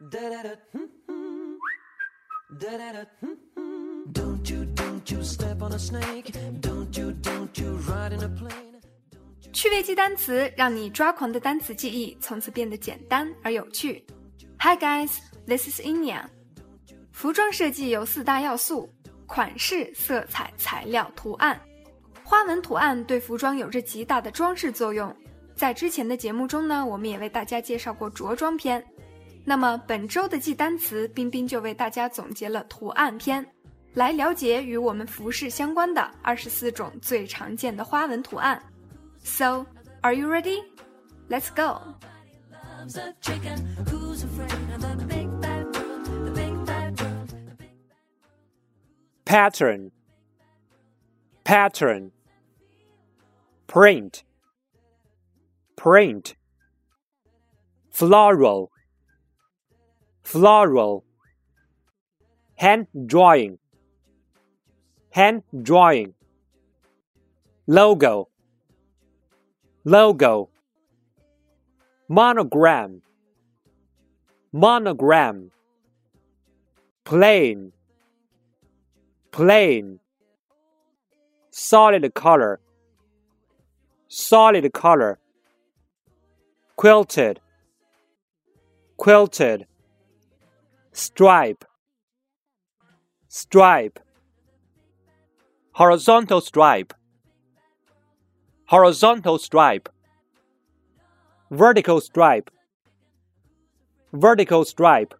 Da-da-da, hmm-hmm. Da-da-da, hmm-hmm. Don't you, don't you step on a snake. Don't you, don't you ride in a plane. 趣味记单词，让你抓狂的单词记忆从此变得简单而有趣。Hi guys, this is Inya。服装设计有四大要素：款式、色彩、材料、图案。花纹图案对服装有着极大的装饰作用。在之前的节目中呢，我们也为大家介绍过着装篇。那么本周的记单词，冰冰就为大家总结了图案篇，来了解与我们服饰相关的二十四种最常见的花纹图案。So, are you ready? Let's go. Loves a chicken. Who's afraid of the big bad world? The big bad world. pattern pattern print print floral floral hand drawing hand drawing logo logo monogram monogram plain plain solid color solid color quilted quilted stripe stripe horizontal stripe horizontal stripe vertical stripe vertical stripe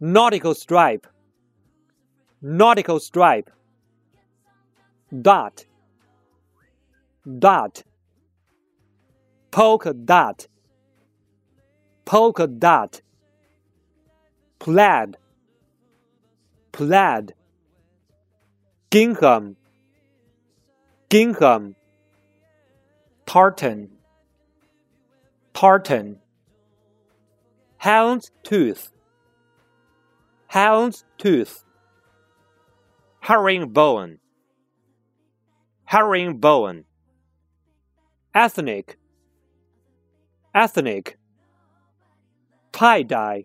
nautical stripe nautical stripe dot dot polka dot polka dot plaid. Plaid. Gingham. Gingham. Tartan. Tartan. Hound's tooth hound's tooth herringbone. Herringbone. Ethnic. Ethnic. Tie-dye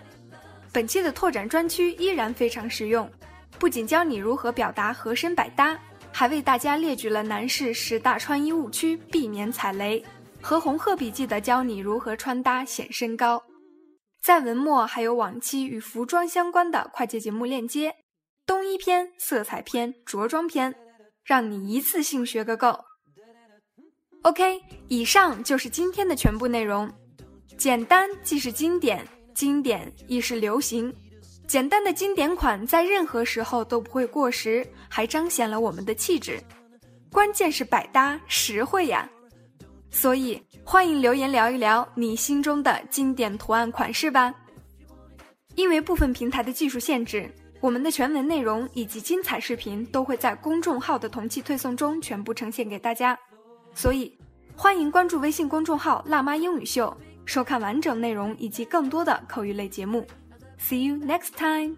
本期的拓展专区依然非常实用，不仅教你如何表达合身百搭，还为大家列举了男士十大穿衣误区，避免踩雷，和红鹤笔记的教你如何穿搭显身高。在文末还有往期与服装相关的快捷节目链接，冬衣篇、色彩篇、着装篇，让你一次性学个够。OK，以上就是今天的全部内容。简单既是经典，经典亦是流行。简单的经典款在任何时候都不会过时，还彰显了我们的气质。关键是百搭实惠呀！所以欢迎留言聊一聊你心中的经典图案款式吧。因为部分平台的技术限制，我们的全文内容以及精彩视频都会在公众号的同期推送中全部呈现给大家，所以欢迎关注微信公众号“辣妈英语秀”，收看完整内容以及更多的口语类节目。See you next time.